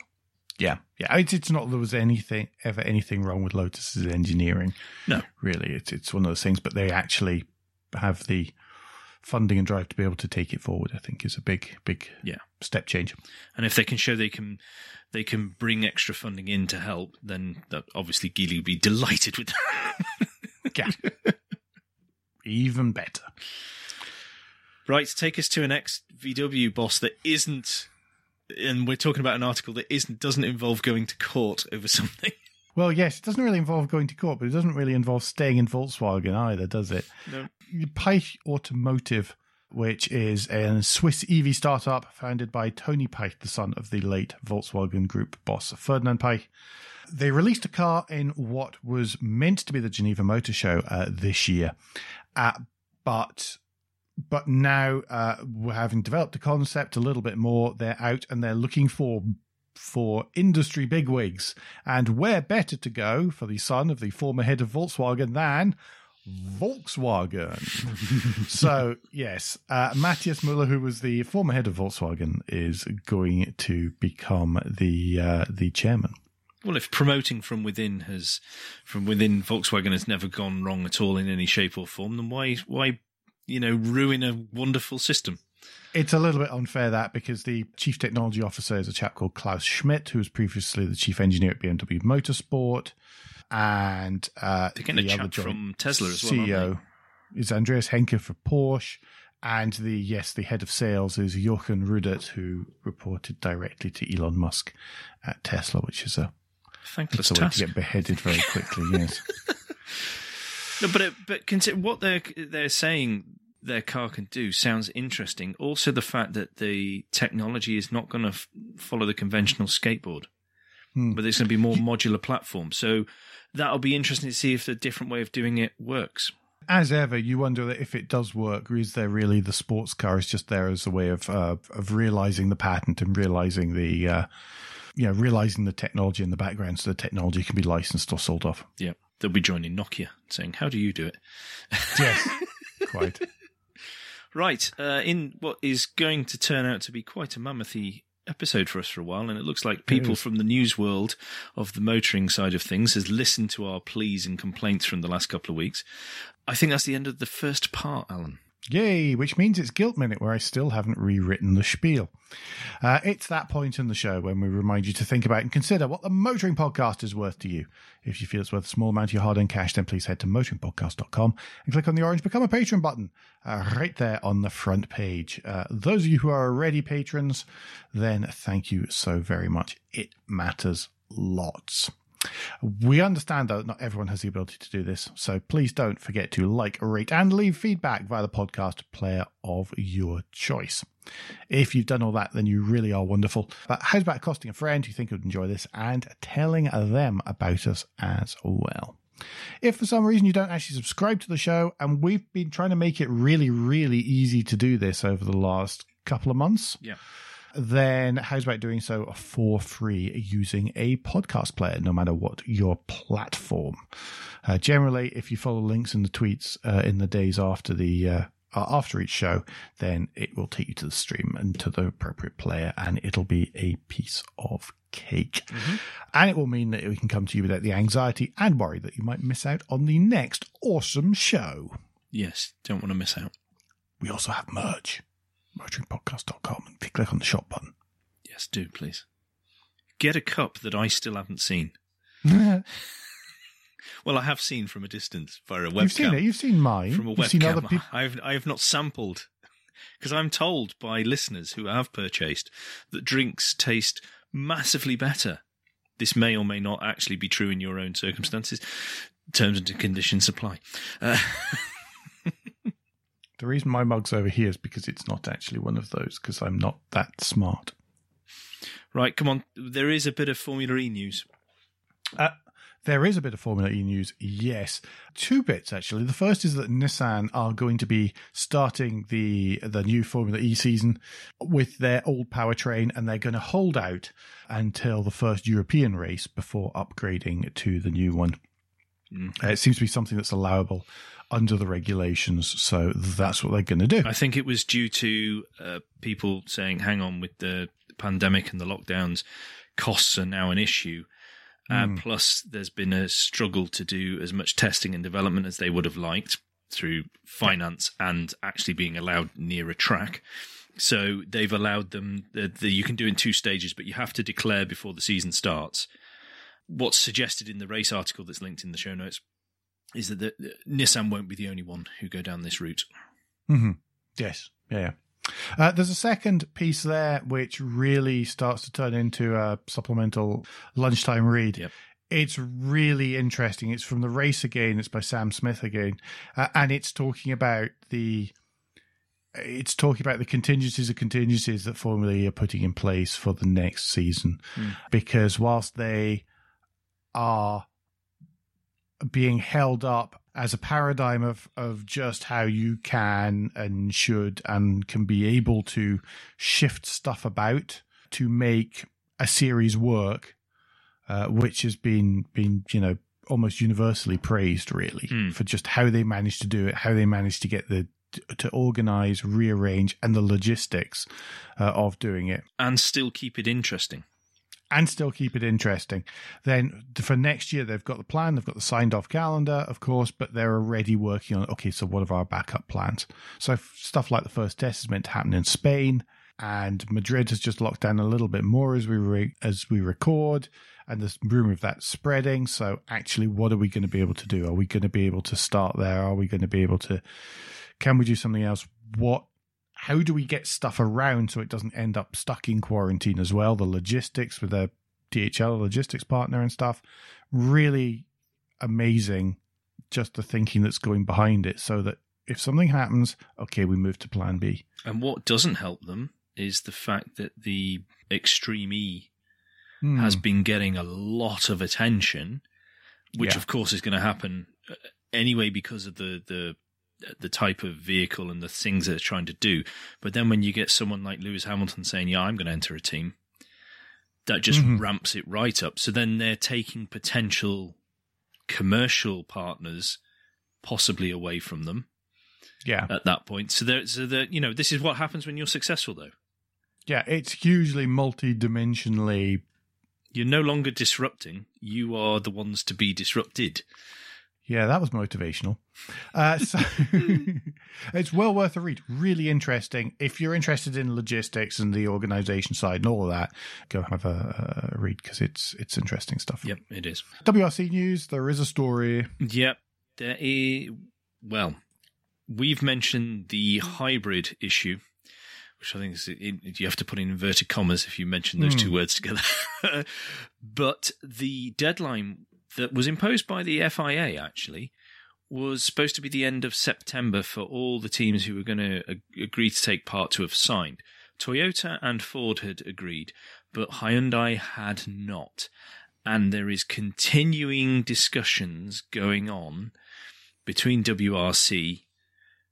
Yeah, yeah. It's, it's not there was anything ever anything wrong with Lotus's engineering. No. really, it's it's one of those things. But they actually have the funding and drive to be able to take it forward. I think is a big big Yeah. step change. And if they can show they can they can bring extra funding in to help, then that obviously Geely would be delighted with that. Yeah, even better. Right, take us to an ex VW boss that isn't, and we're talking about an article that isn't doesn't involve going to court over something. Well, yes, it doesn't really involve going to court, but it doesn't really involve staying in Volkswagen either, does it? No. Piëch Automotive, which is a Swiss EV startup founded by Toni Piëch, the son of the late Volkswagen Group boss Ferdinand Piëch. They released a car in what was meant to be the Geneva Motor Show uh, this year, uh, but but now uh, we're having developed the concept a little bit more. They're out and they're looking for for industry bigwigs, and where better to go for the son of the former head of Volkswagen than Volkswagen. so yes, uh, Matthias Müller, who was the former head of Volkswagen, is going to become the uh, the chairman. Well, if promoting from within has, from within Volkswagen has never gone wrong at all in any shape or form, then why, why, you know, ruin a wonderful system? It's a little bit unfair that because the chief technology officer is a chap called Klaus Schmidt, who was previously the chief engineer at BMW Motorsport, and uh, getting a the other chap from Tesla as well. CEO is Andreas Henke for Porsche, and the yes, the head of sales is Jochen Rudat, who reported directly to Elon Musk at Tesla, which is a. Thankless it's a way task. to get beheaded very quickly. yes, No, but it, but consider what they're they're saying their car can do sounds interesting. Also, the fact that the technology is not going to f- follow the conventional skateboard, Hmm. but it's going to be more modular platform. So that'll be interesting to see if the different way of doing it works. as ever, you wonder that if it does work, is there really the sports car is just there as a way of uh, of realizing the patent and realizing the uh, you know realizing the technology in the background, so the technology can be licensed or sold off. Yeah, they'll be joining Nokia, saying, "How do you do it?" Yes, quite. Right, uh, in what is going to turn out to be quite a mammothy episode for us for a while, and it looks like people from the news world of the motoring side of things has listened to our pleas and complaints from the last couple of weeks. I think that's the end of the first part, Alan. Yay, which means it's Guilt Minute, where I still haven't rewritten the spiel. Uh, it's that point in the show when we remind you to think about and consider what the Motoring Podcast is worth to you. If you feel it's worth a small amount of your hard earned cash, then please head to motoringpodcast.com and click on the orange Become a Patron button uh, right there on the front page. Uh, those of you who are already patrons, then thank you so very much. It matters lots. We understand that not everyone has the ability to do this, so please don't forget to like, rate, and leave feedback via the podcast player of your choice. If you've done all that, then you really are wonderful. But how's about costing a friend you think would enjoy this and telling them about us as well? If for some reason you don't actually subscribe to the show, and we've been trying to make it really, really easy to do this over the last couple of months, Yeah. Then how's about doing so for free using a podcast player, no matter what your platform? Uh, generally, if you follow links in the tweets uh, in the days after the uh, uh, after each show, then it will take you to the stream and to the appropriate player, and it'll be a piece of cake. And it will mean that we can come to you without the anxiety and worry that you might miss out on the next awesome show. Yes, don't want to miss out. We also have merch, motoringpodcast.com, and click on the shop button. Yes, do please. Get a cup that I still haven't seen. Well, I have seen from a distance via a webcam. You've seen it. You've seen mine. from a You've seen other webcam. I've I have not sampled because I'm told by listeners who have purchased that drinks taste massively better. This may or may not actually be true in your own circumstances. Terms and conditions apply. Uh, The reason my mug's over here is because it's not actually one of those because I'm not that smart. right, come on. There is a bit of Formula E news. Uh, there is a bit of Formula E news, yes. Two bits actually. The first is that Nissan are going to be starting the the new Formula E season with their old powertrain, and they're going to hold out until the first European race before upgrading to the new one. Mm. Uh, it seems to be something that's allowable under the regulations, so that's what they're going to do. I think it was due to uh, people saying, "Hang on, with the pandemic and the lockdowns, costs are now an issue." Uh, Mm. plus, there's been a struggle to do as much testing and development as they would have liked through finance and actually being allowed near a track. So they've allowed them. The, the, you can do in two stages, but you have to declare before the season starts. What's suggested in the race article that's linked in the show notes is that the, the- Nissan won't be the only one who go down this route. hmm Yes, yeah. yeah. Uh, there's a second piece there which really starts to turn into a supplemental lunchtime read. Yep. It's really interesting. It's from the race again. It's by Sam Smith again, uh, and it's talking about the. It's talking about the contingencies of contingencies that Formula E are putting in place for the next season, Hmm. because whilst they are being held up as a paradigm of of just how you can and should and can be able to shift stuff about to make a series work, uh, which has been been you know almost universally praised really Hmm. for just how they managed to do it, how they managed to get the to organize, rearrange, and the logistics uh, of doing it and still keep it interesting. And still keep it interesting. Then for next year, they've got the plan, they've got the signed off calendar, of course, but they're already working on okay, so what are our backup plans? So stuff like the first test is meant to happen in Spain, and Madrid has just locked down a little bit more as we re- as we record. And there's rumor of that spreading. So actually, what are we going to be able to do? Are we going to be able to start there? Are we going to be able to? Can we do something else? What how do we get stuff around so it doesn't end up stuck in quarantine as well? The logistics with a DHL logistics partner and stuff, really amazing. Just the thinking that's going behind it, so that if something happens, okay, we move to Plan B. And what doesn't help them is the fact that the Extreme E Hmm. has been getting a lot of attention, which Yeah. of course is going to happen uh, anyway because of the the the type of vehicle and the things it's trying to do. But then when you get someone like Lewis Hamilton saying, "Yeah, I'm going to enter a team," that just Mhm. ramps it right up. So then they're taking potential commercial partners possibly away from them yeah, at that point. So there, so that you know, this is what happens when you're successful, though. yeah, it's hugely multi-dimensionally. You're no longer disrupting; you are the ones to be disrupted. Yeah, that was motivational. Uh, so it's well worth a read. Really interesting. If you're interested in logistics and the organization side and all of that, go have a, a read because it's it's interesting stuff. Yep, it is. WRC news. There is a story. Yep, there is. Well, we've mentioned the hybrid issue, which I think is you have to put in inverted commas if you mention those Hmm. two words together. but the deadline that was imposed by the FIA actually was supposed to be the end of September for all the teams who were going to ag- agree to take part to have signed. Toyota and Ford had agreed, but Hyundai had not. And there is continuing discussions going on between WRC,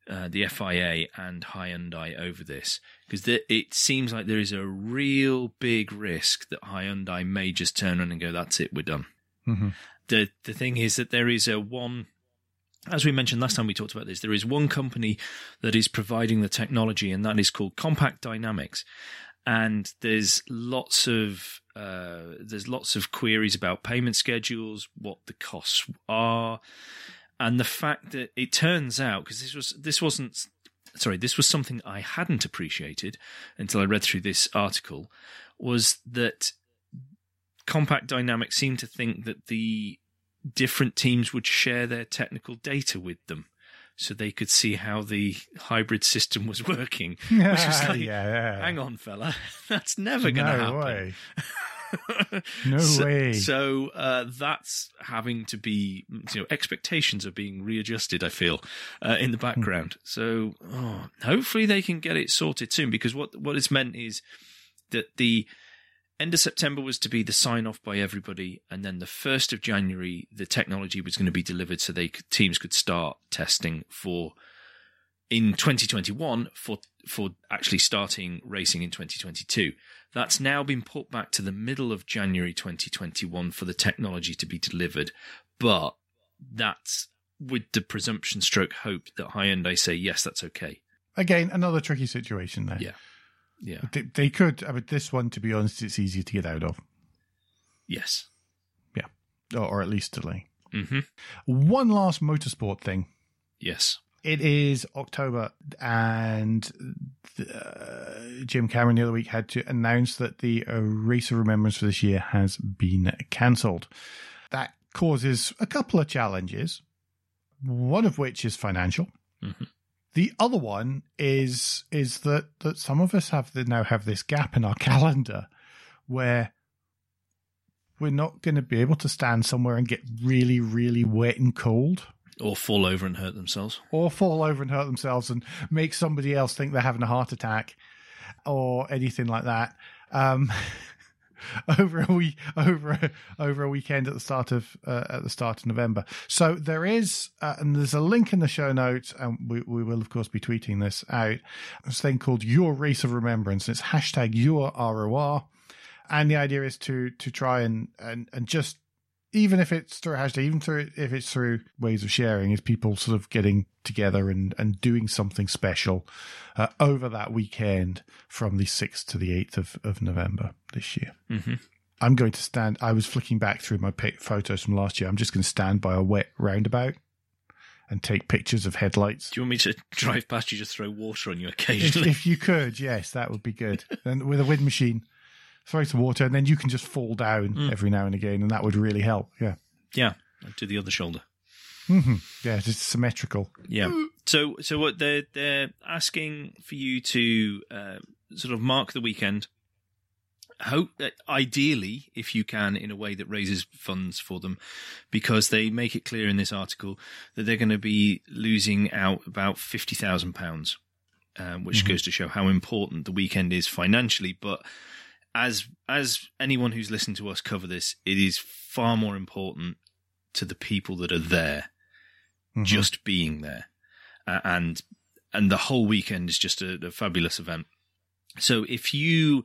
uh, the FIA, and Hyundai over this because it seems like there is a real big risk that Hyundai may just turn around and go, "That's it, we're done." Mhm. The the thing is that there is a one. As we mentioned last time we talked about this, there is one company that is providing the technology, and that is called Compact Dynamics. And there's lots of uh, there's lots of queries about payment schedules, what the costs are, and the fact that it turns out because this was this wasn't sorry this was something I hadn't appreciated until I read through this article was that Compact Dynamics seemed to think that the different teams would share their technical data with them so they could see how the hybrid system was working. Which was like, yeah, yeah. Hang on, fella, that's never going to no happen. way. No so, way. So uh, that's having to be, you know, expectations are being readjusted. I feel uh, in the Hmm. background. So oh, hopefully they can get it sorted soon. Because what what it's meant is that the End of September was to be the sign off by everybody, and then the first of January, the technology was going to be delivered so they could, teams could start testing for in 2021 for for actually starting racing in 2022. That's now been put back to the middle of January 2021 for the technology to be delivered, but that's with the presumption stroke hope that Hyundai say yes, that's okay. Again, another tricky situation there. Yeah. Yeah. They, they could, I mean, this one, to be honest, it's easier to get out of, Yes. or, or at least delay. Mm-hmm. One last motorsport thing. Yes. It is October, and uh, Jim Cameron the other week had to announce that the uh, Race of Remembrance for this year has been cancelled. That causes a couple of challenges, one of which is financial. Mhm. The other one is is that that some of us have the, now have this gap in our calendar where we're not going to be able to stand somewhere and get really, really wet and cold Or fall over and hurt themselves. or fall over and hurt themselves and make somebody else think they're having a heart attack or anything like that. Um, over a week, over over a weekend at the start of uh, at the start of November. So there is, uh, and there's a link in the show notes, and we, we will of course be tweeting this out. This thing called Your Race of Remembrance. It's hashtag Your ROR, and the idea is to to try and and and just even if it's through a hashtag, even through if it's through ways of sharing, is people sort of getting together and, and doing something special uh, over that weekend from the 6th to the 8th of, of November this year. Mm-hmm. I'm going to stand, I was flicking back through my photos from last year. I'm just going to stand by a wet roundabout and take pictures of headlights. Do you want me to drive past you, just throw water on you If, occasionally? if you could, yes, that would be good. And with a wind machine, throw some water, and then you can just fall down Mm. every now and again, and that would really help. Yeah. yeah. To the other shoulder. hmm Yeah, it's symmetrical. Yeah. So, so what they're they're asking for you to uh, sort of mark the weekend. Hope that ideally, if you can, in a way that raises funds for them, because they make it clear in this article that they're going to be losing out about fifty thousand pounds, um, which Mhm. goes to show how important the weekend is financially. But as as anyone who's listened to us cover this, it is far more important to the people that are there Mhm. just being there, uh, and and the whole weekend is just a, a fabulous event. So if you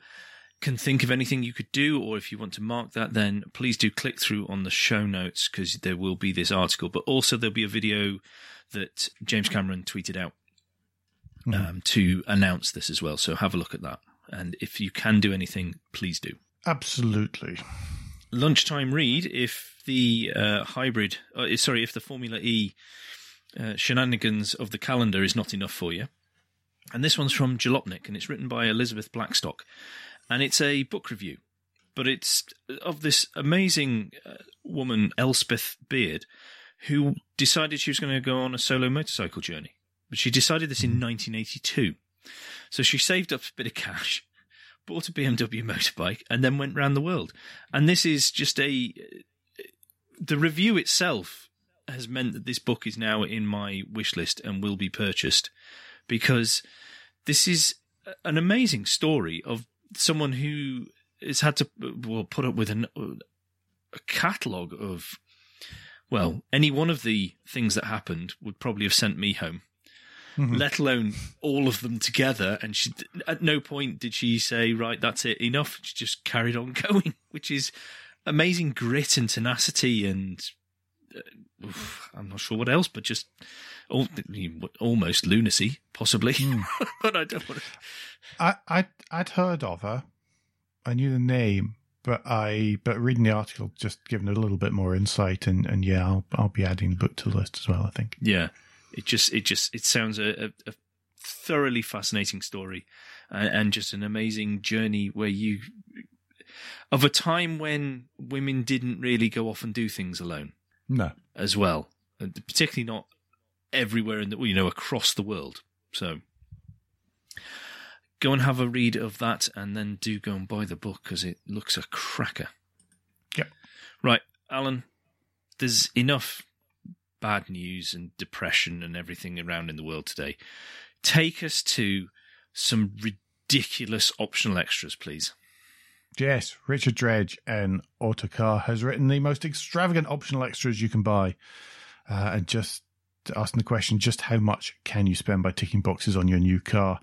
can think of anything you could do, or if you want to mark that, then please do click through on the show notes because there will be this article, but also there'll be a video that James Cameron tweeted out Mhm. um, to announce this as well. So have a look at that, and if you can do anything, please do Absolutely. lunchtime read if the uh, hybrid, uh, sorry, if the Formula E uh, shenanigans of the calendar is not enough for you. And this one's from Jalopnik, and it's written by Elizabeth Blackstock, and it's a book review, but it's of this amazing uh, woman, Elspeth Beard, who decided she was going to go on a solo motorcycle journey. But she decided this in 1982. So she saved up a bit of cash, bought a BMW motorbike, and then went round the world. And this is just a. Uh, the review itself has meant that this book is now in my wish list and will be purchased because this is an amazing story of someone who has had to well put up with an, a catalogue of well any one of the things that happened would probably have sent me home Mhm. let alone all of them together and she at no point did she say right that's it enough she just carried on going which is amazing grit and tenacity and uh, oof, i'm not sure what else but just al- almost lunacy possibly Hmm. but i don't want to I, I I'd heard of her. I knew the name, but I but reading the article just given it a little bit more insight and, and yeah, I'll I'll be adding the book to the list as well, I think. Yeah, it just it just it sounds a, a, thoroughly fascinating story, and, and just an amazing journey where you of a time when women didn't really go off and do things alone No. as well, and particularly not everywhere in the you know across the world. So go and have a read of that, and then do go and buy the book because it looks a cracker. Yep. Right, Alan. There's enough bad news and depression and everything around in the world today, take us to some ridiculous optional extras, please. Yes, Richard Dredge and Autocar has written the most extravagant optional extras you can buy. Uh, and just asking the question just how much can you spend by ticking boxes on your new car?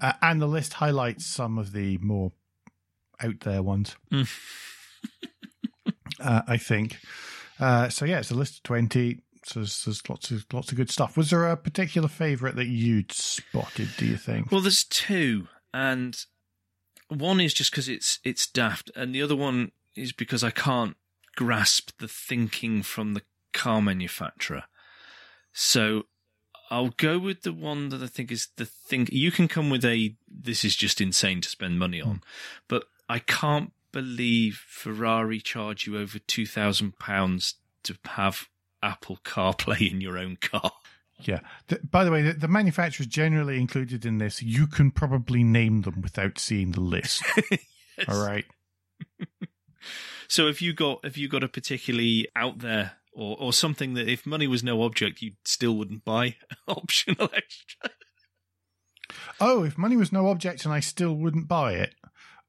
Uh, and the list highlights some of the more out there ones, uh, uh, I think. Uh, so, yeah, it's a list of 20 there's, there's lots of lots of good stuff. Was there a particular favourite that you'd spotted? Do you think? Well, there's two, and one is just because it's it's daft, and the other one is because I can't grasp the thinking from the car manufacturer. So I'll go with the one that I think is the thing. You can come with a this is just insane to spend money on, but I can't believe Ferrari charge you over two thousand pounds to have Apple CarPlay in your own car. Yeah. The, by the way, the, the manufacturers generally included in this, you can probably name them without seeing the list. Yes. All right. So if you got if you got a particularly out there or or something that if money was no object you still wouldn't buy optional extra. Oh, if money was no object and I still wouldn't buy it.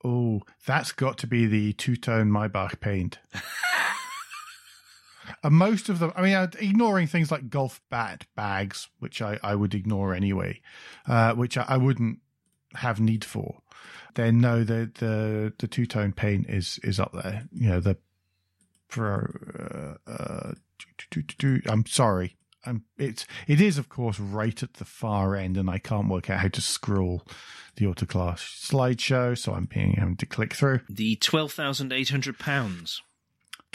Oh, that's got to be the two tone Maybach paint. And most of them, I mean, uh, ignoring things like golf bat bags, which I, I would ignore anyway, uh, which I, I wouldn't have need for. Then no, the the the two tone paint is is up there. You know the pro. uh, uh, I'm sorry. It's it is of course right at the far end, and I can't work out how to scroll the Autocar's slideshow, so I'm being having to click through. The twelve thousand eight hundred pounds.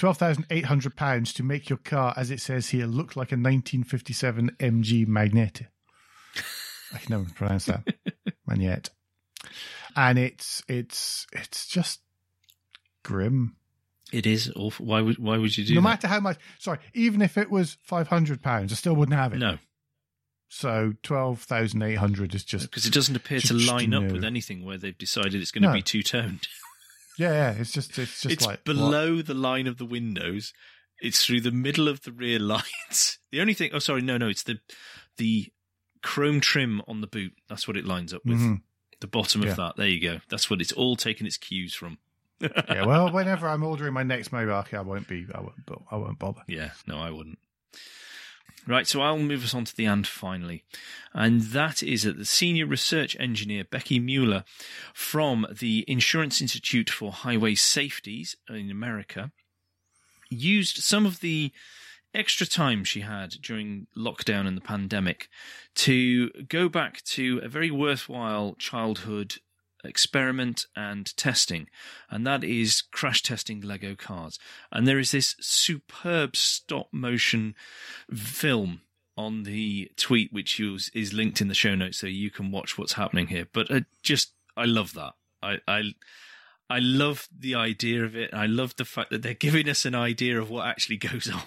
Twelve thousand eight hundred pounds to make your car, as it says here, look like a 1957 MG Magnette. I can never pronounce that, and and it's it's it's just grim. It is awful. Why would why would you do no that? matter how much. Sorry, even if it was five hundred pounds, I still wouldn't have it. No, So twelve thousand eight hundred is just because it doesn't appear to line up with anything where they've decided it's going to No. be two toned. yeah, yeah. It's just it's just It's like what? below the line of the windows. It's through the middle of the rear lights. The only thing, oh sorry, no, no, it's the the chrome trim on the boot. That's what it lines up with. Mhm. The bottom Yeah. of that. There you go. That's what it's all taken its cues from. yeah. Well, whenever I'm ordering my next Maybach, I won't be. I won't. I won't bother. Yeah, no, I wouldn't. Right, so I'll move us on to the and finally. And that is that the senior research engineer, Becky Mueller, from the Insurance Institute for Highway Safeties in America, used some of the extra time she had during lockdown and the pandemic to go back to a very worthwhile childhood experiment and testing, and that is crash testing Lego cars. And there is this superb stop motion film on the tweet, which is, linked in the show notes, so you can watch what's happening here. But uh, just, I love that. I, I, I love the idea of it. I love the fact that they're giving us an idea of what actually goes on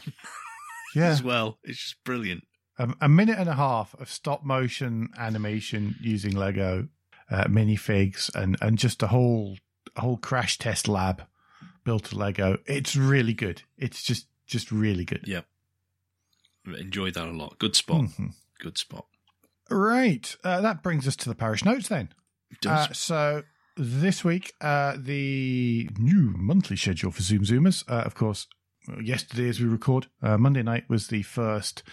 Yeah. as well. It's just brilliant. Um, a minute and a half of stop motion animation using Lego uh, minifigs and and just a whole a whole crash test lab built of Lego. It's really good. It's just just really good. Yeah. Enjoyed that a lot. Good spot. Mhm. Good spot. Right. Uh, that brings us to the parish notes then. Does. Uh, so this week, uh, the new monthly schedule for Zoom Zoomers, uh, of course, yesterday as we record, uh, Monday night was the first.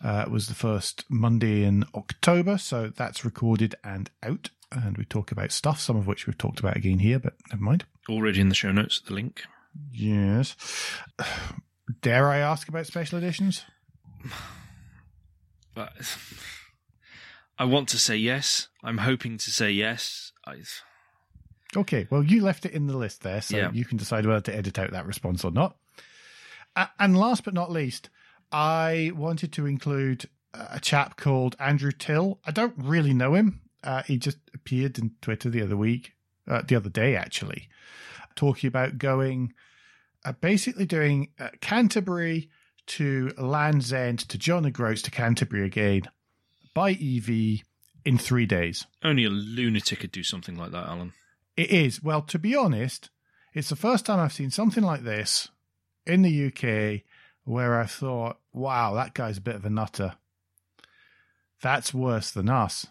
Uh, was the first Monday in October, so that's recorded and out, and we talk about stuff, some of which we've talked about again here, but never mind. Already in the show notes, the link. Yes. Dare I ask about special editions? But I want to say yes. I'm hoping to say yes. I, Okay, well, you left it in the list there, so Yeah. you can decide whether to edit out that response or not. And last but not least, I wanted to include a chap called Andrew Till. I don't really know him. Uh, he just appeared in Twitter the other week, uh, the other day actually, talking about going, uh, basically doing uh, Canterbury to Land's End to John O'Groats to Canterbury again by EV in three days. only a lunatic could do something like that, Alan. It is. Well, to be honest, it's the first time I've seen something like this in the UK where I thought, wow, that guy's a bit of a nutter. That's worse than us.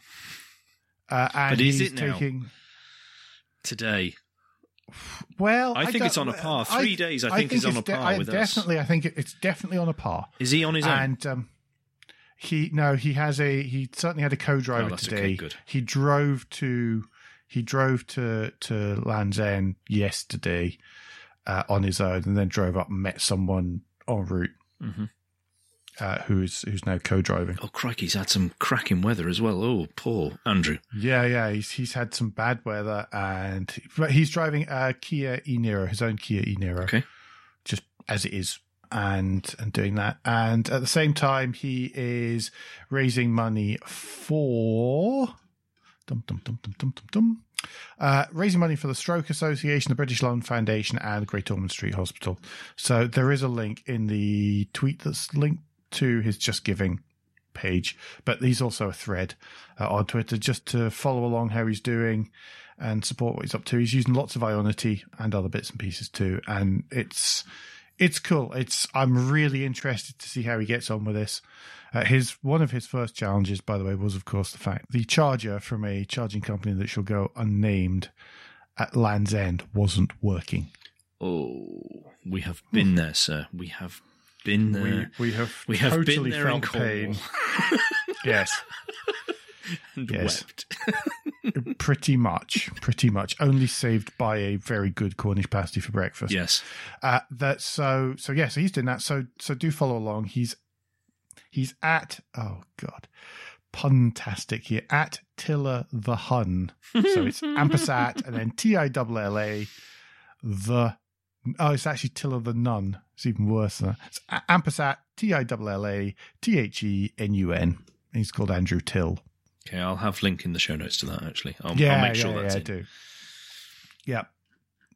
Uh, and But is it now? taking. Today, Well, I think don't- it's on a par. Three days, I think, is on a par I with us. definitely, I think it, it's definitely on a par. Is he on his own? And um, he no, he has a he certainly had a co-driver Oh, today. okay, good. He drove to he drove to to Land's End yesterday uh, on his own, and then drove up and met someone en route hmm uh, who's who's now co-driving. Oh, crikey, he's had some cracking weather as well. Oh, poor Andrew. Yeah, yeah, he's he's had some bad weather, and but he's driving a Kia e Niro, his own Kia e Niro. Okay. just as it is and and doing that and at the same time he is raising money for dum dum dum dum dum dum dum uh, raising money for the Stroke Association, the British Lung Foundation, and Great Ormond Street Hospital. So there is a link in the tweet that's linked to his Just Giving page, but he's also a thread uh, on Twitter just to follow along how he's doing and support what he's up to. He's using lots of Ionity and other bits and pieces too, and it's it's cool. It's I'm really interested to see how he gets on with this. Uh, his one of his first challenges, by the way, was of course the fact the charger from a charging company that shall go unnamed at Land's End wasn't working. Oh, we have been there, sir. We have been there. we we have We have totally been there in felt pain. Yes, and Yes. wept. pretty much, pretty much. Only saved by a very good Cornish pasty for breakfast. Yes. Uh, that so so yeah. So he's doing that. So so do follow along. He's he's at oh god, puntastic here at Tiller the Hun. So it's ampersat and then T I L L A the oh it's actually Tiller the Nun. It's even worse than that. It's ampersat T I L L A T H E N U N. He's called Andrew Till. Okay, I'll have link in the show notes to that. Actually, I'll, yeah, I'll make sure yeah, that's yeah, in. do. Yeah.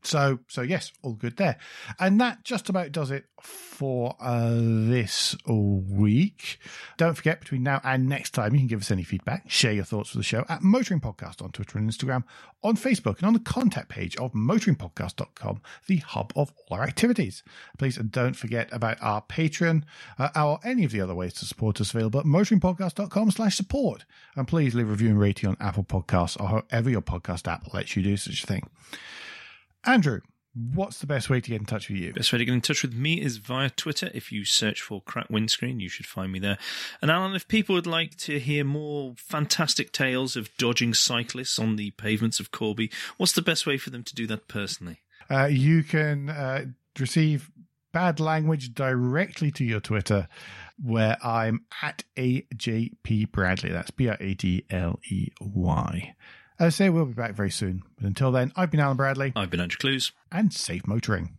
So, so yes, all good there, and that just about does it for uh, this week. Don't forget, between now and next time, you can give us any feedback, share your thoughts for the show at Motoring Podcast on Twitter and Instagram, on Facebook, and on the contact page of motoringpodcast.com, the hub of all our activities. Please don't forget about our Patreon uh, or any of the other ways to support us available at motoringpodcast.com slash support. And please leave a review and rating on Apple Podcasts or however your podcast app lets you do such a thing. Andrew, what's the best way to get in touch with you? Best way to get in touch with me is via Twitter. If you search for Crack Windscreen, you should find me there. And Alan, if people would like to hear more fantastic tales of dodging cyclists on the pavements of Corby, what's the best way for them to do that personally? Uh, you can uh, receive bad language directly to your Twitter, where I'm at AJP Bradley. That's B R A D L E Y. As I say, we'll be back very soon. But until then, I've been Alan Bradley, I've been Andrew Clues. and safe motoring.